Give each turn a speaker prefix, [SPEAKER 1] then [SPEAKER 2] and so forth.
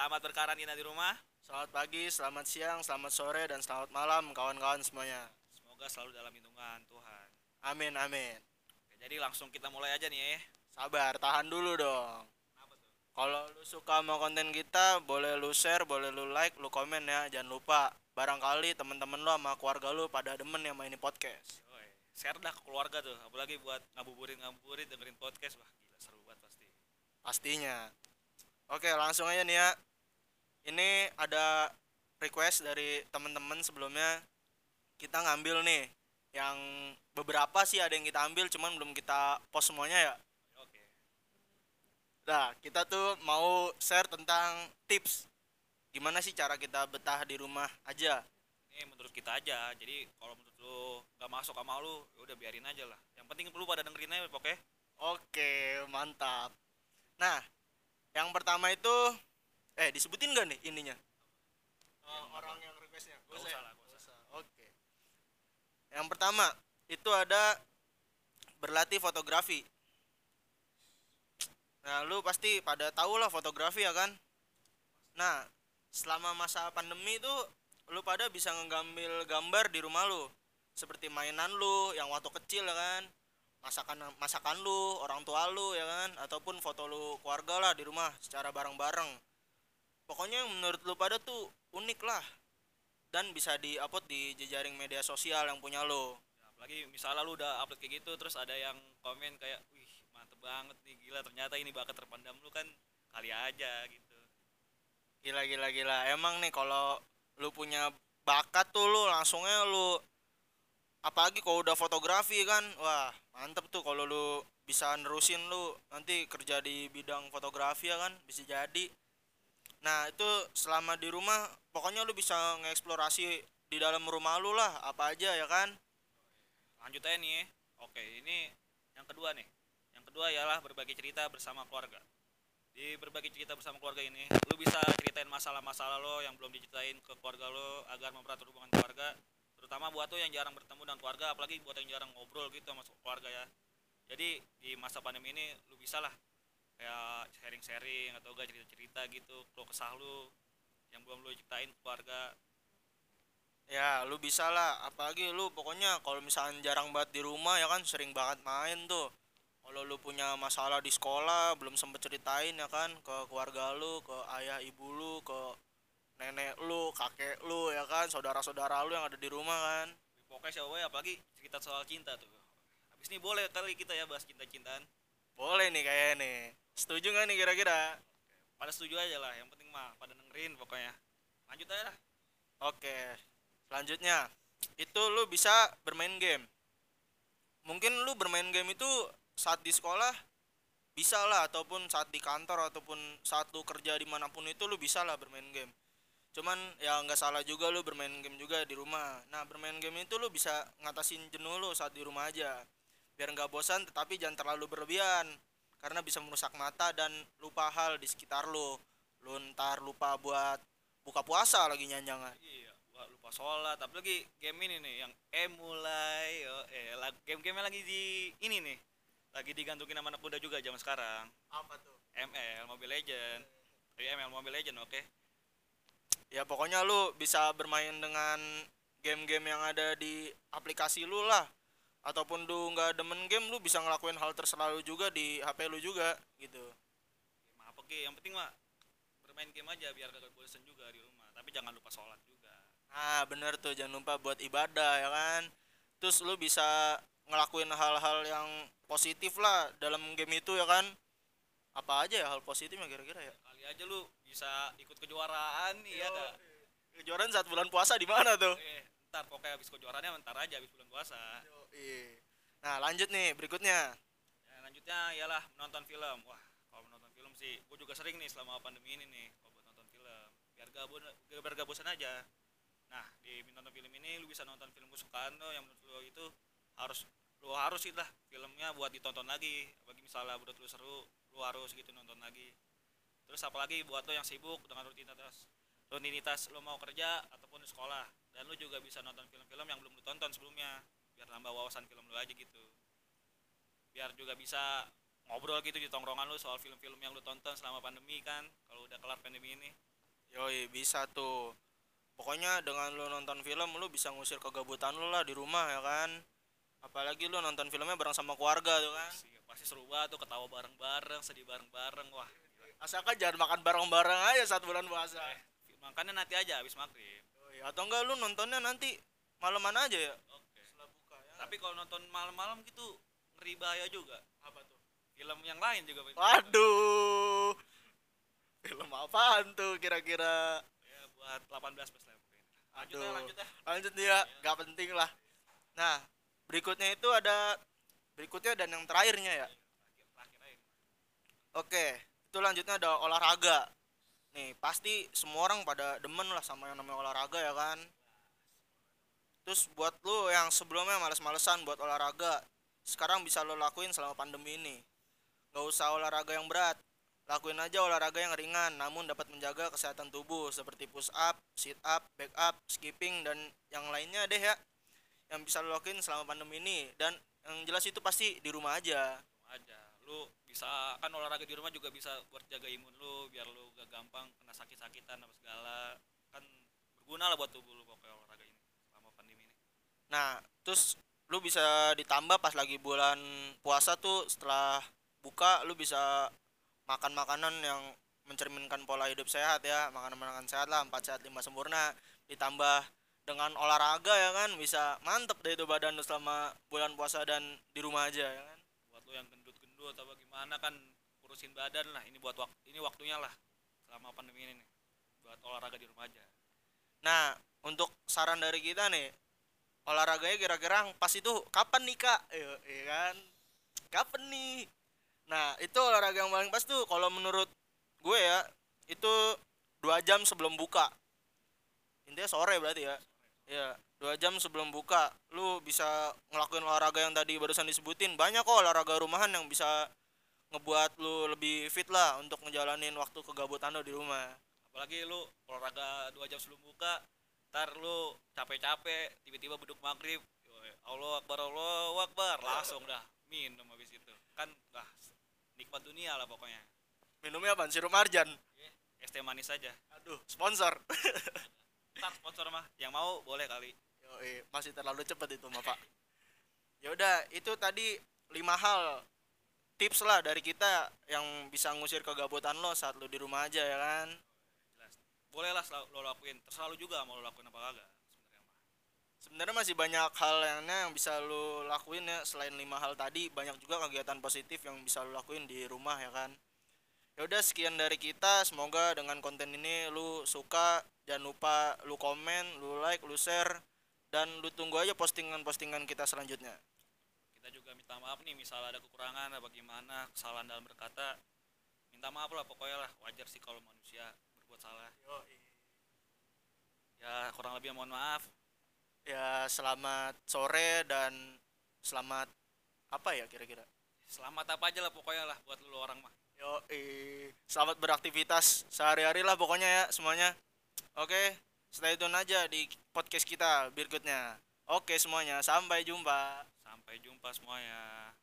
[SPEAKER 1] Selamat berkarantina di rumah.
[SPEAKER 2] Selamat pagi, selamat siang, selamat sore, dan selamat malam kawan-kawan semuanya.
[SPEAKER 1] Semoga selalu dalam lindungan Tuhan.
[SPEAKER 2] Amin, amin.
[SPEAKER 1] Oke, jadi langsung kita mulai aja nih ya.
[SPEAKER 2] Sabar, tahan dulu dong. Kalau lu suka sama konten kita, boleh lu share, boleh lu like, lu komen ya. Jangan lupa, barangkali teman-teman lu sama keluarga lu pada demen yang main podcast.
[SPEAKER 1] Yoi. Share dah ke keluarga tuh, apalagi buat ngabuburit-ngabuburit dengerin podcast. Wah, gila seru banget pasti.
[SPEAKER 2] Pastinya. Oke, langsung aja nih ya. Ini ada request dari teman-teman sebelumnya. Kita ngambil nih yang beberapa sih ada yang kita ambil cuman belum kita post semuanya ya.
[SPEAKER 1] Oke.
[SPEAKER 2] Nah, kita tuh mau share tentang tips gimana sih cara kita betah di rumah aja.
[SPEAKER 1] Ini menurut kita aja. Jadi kalau menurut lu nggak masuk sama lu, ya udah biarin aja lah. Yang penting lu pada dengerin aja pokoknya.
[SPEAKER 2] Oke, mantap. Nah, yang pertama itu eh disebutin gak nih ininya?
[SPEAKER 1] Yang
[SPEAKER 2] orang yang requestnya.
[SPEAKER 1] Gak usah lah, gak usah.
[SPEAKER 2] Oke. Yang pertama itu ada berlatih fotografi. Nah, lu pasti pada tahu lah fotografi ya kan? Nah, selama masa pandemi itu lu pada bisa ngambil gambar di rumah lu. Seperti mainan lu yang waktu kecil ya kan? Masakan masakan lu, orang tua lu ya kan? Ataupun foto lu keluarga lah di rumah secara bareng-bareng. Pokoknya yang menurut lu pada tuh unik lah dan bisa di-upload di jejaring media sosial yang punya lo.
[SPEAKER 1] Ya, apalagi misalnya lu udah upload kayak gitu terus ada yang komen kayak, "Wih, mantep banget nih, gila ternyata ini bakat terpendam lu kan kali aja gitu."
[SPEAKER 2] Gila gila gila. Emang nih kalau lu punya bakat tuh lu langsungnya lu apalagi kalau udah fotografi kan. Wah, mantep tuh kalau lu bisa nerusin lu nanti kerja di bidang fotografi ya kan bisa jadi. Nah, itu selama di rumah pokoknya lu bisa ngeksplorasi di dalam rumah lu lah apa aja ya kan.
[SPEAKER 1] Lanjut aja nih. Oke, ini yang kedua nih. Yang kedua ialah berbagi cerita bersama keluarga. Di berbagi cerita bersama keluarga ini, lu bisa ceritain masalah-masalah lo yang belum diceritain ke keluarga lo agar mempererat hubungan keluarga. Terutama buat lo yang jarang bertemu dengan keluarga, apalagi buat yang jarang ngobrol gitu sama keluarga ya. Jadi di masa pandemi ini lu bisa lah kayak sharing-sharing atau gak cerita-cerita gitu, lo kesah lu yang belum lu ceritain ke keluarga.
[SPEAKER 2] Ya, lu bisa lah. Apalagi lu pokoknya kalau misalnya jarang banget di rumah ya kan sering banget main tuh. Kalau lu punya masalah di sekolah belum sempet ceritain ya kan ke keluarga lu, ke ayah ibu lu, ke nenek lu, kakek lu ya kan, saudara-saudara lu yang ada di rumah kan.
[SPEAKER 1] Pokoknya siapa ya, apalagi cerita soal cinta tuh. Habis ini boleh kali kita ya bahas cinta-cintaan.
[SPEAKER 2] Boleh nih kayaknya nih. Setuju gak nih kira-kira?
[SPEAKER 1] Pada setuju aja lah, yang penting mah pada dengerin pokoknya. Lanjut aja lah.
[SPEAKER 2] Oke. Selanjutnya, itu lu bisa bermain game. Mungkin lu bermain game itu saat di sekolah bisa lah ataupun saat di kantor ataupun saat lu kerja di mana pun itu lu bisa lah bermain game. Cuman ya nggak salah juga lu bermain game juga di rumah. Nah bermain game itu lu bisa ngatasin jenuh lu saat di rumah aja. Biar nggak bosan tetapi jangan terlalu berlebihan karena bisa merusak mata dan lupa hal di sekitar lu. Lu ntar lupa buat buka puasa lagi nyanyangan.
[SPEAKER 1] Iya, lupa sholat. Apalagi game ini nih yang emulai, oh, eh game-game lagi di ini nih. Lagi digantungin sama anak muda juga zaman sekarang.
[SPEAKER 2] Apa tuh?
[SPEAKER 1] ML Mobile Legend. Iya, ML Mobile Legend, oke.
[SPEAKER 2] ya pokoknya lu bisa bermain dengan game-game yang ada di aplikasi lu lah ataupun lu nggak demen game lu bisa ngelakuin hal terselalu juga di HP lu juga gitu
[SPEAKER 1] Game apa ge? Yang penting mah bermain game aja biar gak bosan juga di rumah. Tapi jangan lupa sholat juga.
[SPEAKER 2] nah bener tuh jangan lupa buat ibadah ya kan terus lu bisa ngelakuin hal-hal yang positif lah dalam game itu ya kan apa aja ya hal positifnya kira-kira ya
[SPEAKER 1] Kali aja lu bisa ikut kejuaraan nih ya dah.
[SPEAKER 2] kejuaraan saat bulan puasa di mana tuh
[SPEAKER 1] Eh, ntar pokoknya habis kejuaraannya ntar aja habis bulan puasa.
[SPEAKER 2] Yoi. nah lanjut nih berikutnya
[SPEAKER 1] Ya, lanjutnya ialah menonton film. Wah, kalau menonton film sih, gue juga sering nih selama pandemi ini nih, kalau buat nonton film. Biar gak, biar gak aja. Nah, di nonton film ini lu bisa nonton film kesukaan lo yang menurut lo itu harus lu harus sih lah filmnya buat ditonton lagi. Bagi misalnya menurut lu seru, lu harus gitu nonton lagi. Terus apalagi buat lo yang sibuk dengan rutinitas rutinitas lo mau kerja ataupun di sekolah dan lu juga bisa nonton film-film yang belum lu tonton sebelumnya biar nambah wawasan film lu aja gitu biar juga bisa ngobrol gitu di tongkrongan lu soal film-film yang lu tonton selama pandemi kan kalau udah kelar pandemi ini
[SPEAKER 2] Yoi, bisa tuh. Pokoknya dengan lu nonton film lu bisa ngusir kegabutan lu lah di rumah ya kan. Apalagi lu nonton filmnya bareng sama keluarga tuh kan.
[SPEAKER 1] Pasti, pasti seru banget tuh ketawa bareng-bareng, sedih bareng-bareng. Wah,
[SPEAKER 2] Asalkan jangan makan bareng-bareng aja saat bulan puasa.
[SPEAKER 1] makannya nanti aja habis maghrib.
[SPEAKER 2] Yoi, atau enggak lu nontonnya nanti malaman aja ya.
[SPEAKER 1] Oke.
[SPEAKER 2] Setelah buka ya.
[SPEAKER 1] Tapi kalau nonton malam-malam gitu ngeri bahaya juga.
[SPEAKER 2] apa tuh?
[SPEAKER 1] Film yang lain juga.
[SPEAKER 2] Waduh. Film apaan tuh kira-kira?
[SPEAKER 1] Ya buat 18 plus lah. Lanjut ya,
[SPEAKER 2] Aduh.
[SPEAKER 1] lanjut ya.
[SPEAKER 2] Lanjut nih ya, gak penting lah. Nah, berikutnya itu ada berikutnya dan yang terakhirnya ya.
[SPEAKER 1] Terakhir, terakhir aja.
[SPEAKER 2] Oke, itu lanjutnya ada olahraga. Nih, pasti semua orang pada demen lah sama yang namanya olahraga ya kan. Terus buat lu yang sebelumnya males-malesan buat olahraga, sekarang bisa lo lakuin selama pandemi ini. Gak usah olahraga yang berat. Lakuin aja olahraga yang ringan namun dapat menjaga kesehatan tubuh seperti push up, sit up, back up, skipping dan yang lainnya deh ya. Yang bisa lo lakuin selama pandemi ini dan yang jelas itu pasti di rumah aja.
[SPEAKER 1] Rumah aja. Lu bisa kan olahraga di rumah juga bisa buat jaga imun lu biar lu gak gampang kena sakit-sakitan apa segala. Kan berguna lah buat tubuh lu pokoknya olahraga ini.
[SPEAKER 2] Nah, terus lu bisa ditambah pas lagi bulan puasa tuh setelah buka lu bisa makan makanan yang mencerminkan pola hidup sehat ya, makanan-makanan sehat lah, 4 sehat 5 sempurna ditambah dengan olahraga ya kan bisa mantep deh itu badan lu selama bulan puasa dan di rumah aja ya kan.
[SPEAKER 1] Buat lu yang gendut-gendut atau gimana kan urusin badan lah. Ini buat waktu ini waktunya lah selama pandemi ini nih. Buat olahraga di rumah aja.
[SPEAKER 2] Nah, untuk saran dari kita nih, olahraganya kira-kira pas itu kapan nih kak? Iya iya kan? Kapan nih? Nah, itu olahraga yang paling pas tuh kalau menurut gue ya, itu dua jam sebelum buka. Intinya sore berarti ya. Iya, dua jam sebelum buka, lu bisa ngelakuin olahraga yang tadi barusan disebutin. Banyak kok olahraga rumahan yang bisa ngebuat lu lebih fit lah untuk ngejalanin waktu kegabutan lu di rumah.
[SPEAKER 1] Apalagi lu olahraga dua jam sebelum buka, ntar lu capek-capek, tiba-tiba beduk maghrib, Allah Akbar, Allah Akbar, langsung dah minum habis itu. Kan dah nikmat dunia lah pokoknya.
[SPEAKER 2] Minumnya apa? Sirup marjan.
[SPEAKER 1] Es teh manis aja.
[SPEAKER 2] Aduh, sponsor.
[SPEAKER 1] Ntar sponsor mah, yang mau boleh kali.
[SPEAKER 2] Yoi, masih terlalu cepat itu mah pak ya udah itu tadi lima hal tips lah dari kita yang bisa ngusir kegabutan lo saat lo di rumah aja ya kan
[SPEAKER 1] Jelas. Boleh lah selalu- lo lakuin. Terserah lu juga mau lo lakuin apa kagak sebenarnya mah.
[SPEAKER 2] sebenarnya masih banyak hal lainnya yang bisa lo lakuin ya selain lima hal tadi banyak juga kegiatan positif yang bisa lo lakuin di rumah ya kan ya udah sekian dari kita semoga dengan konten ini lu suka jangan lupa lu komen lu like lu share dan lu tunggu aja postingan-postingan kita selanjutnya
[SPEAKER 1] Kita juga minta maaf nih misal ada kekurangan apa gimana, kesalahan dalam berkata. Minta maaf lah pokoknya lah. Wajar sih kalau manusia salah. Ya kurang lebih mohon maaf.
[SPEAKER 2] ya selamat sore dan selamat apa ya kira-kira
[SPEAKER 1] Selamat apa aja lah pokoknya lah buat lu orang mah.
[SPEAKER 2] yo selamat beraktivitas sehari-hari lah pokoknya ya semuanya oke stay tune aja di podcast kita berikutnya oke semuanya sampai jumpa
[SPEAKER 1] Sampai jumpa semuanya.